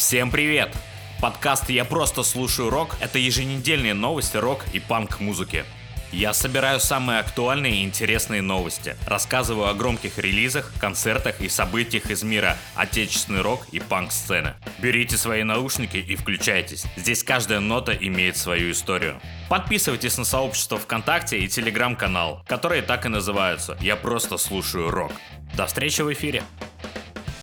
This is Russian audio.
Всем привет! Подкаст «Я просто слушаю рок» — это еженедельные новости рок и панк-музыки. Я собираю самые актуальные и интересные новости, рассказываю о громких релизах, концертах и событиях из мира отечественной рок и панк-сцены. Берите свои наушники и включайтесь. Здесь каждая нота имеет свою историю. Подписывайтесь на сообщество ВКонтакте и Телеграм-канал, которые так и называются «Я просто слушаю рок». До встречи в эфире!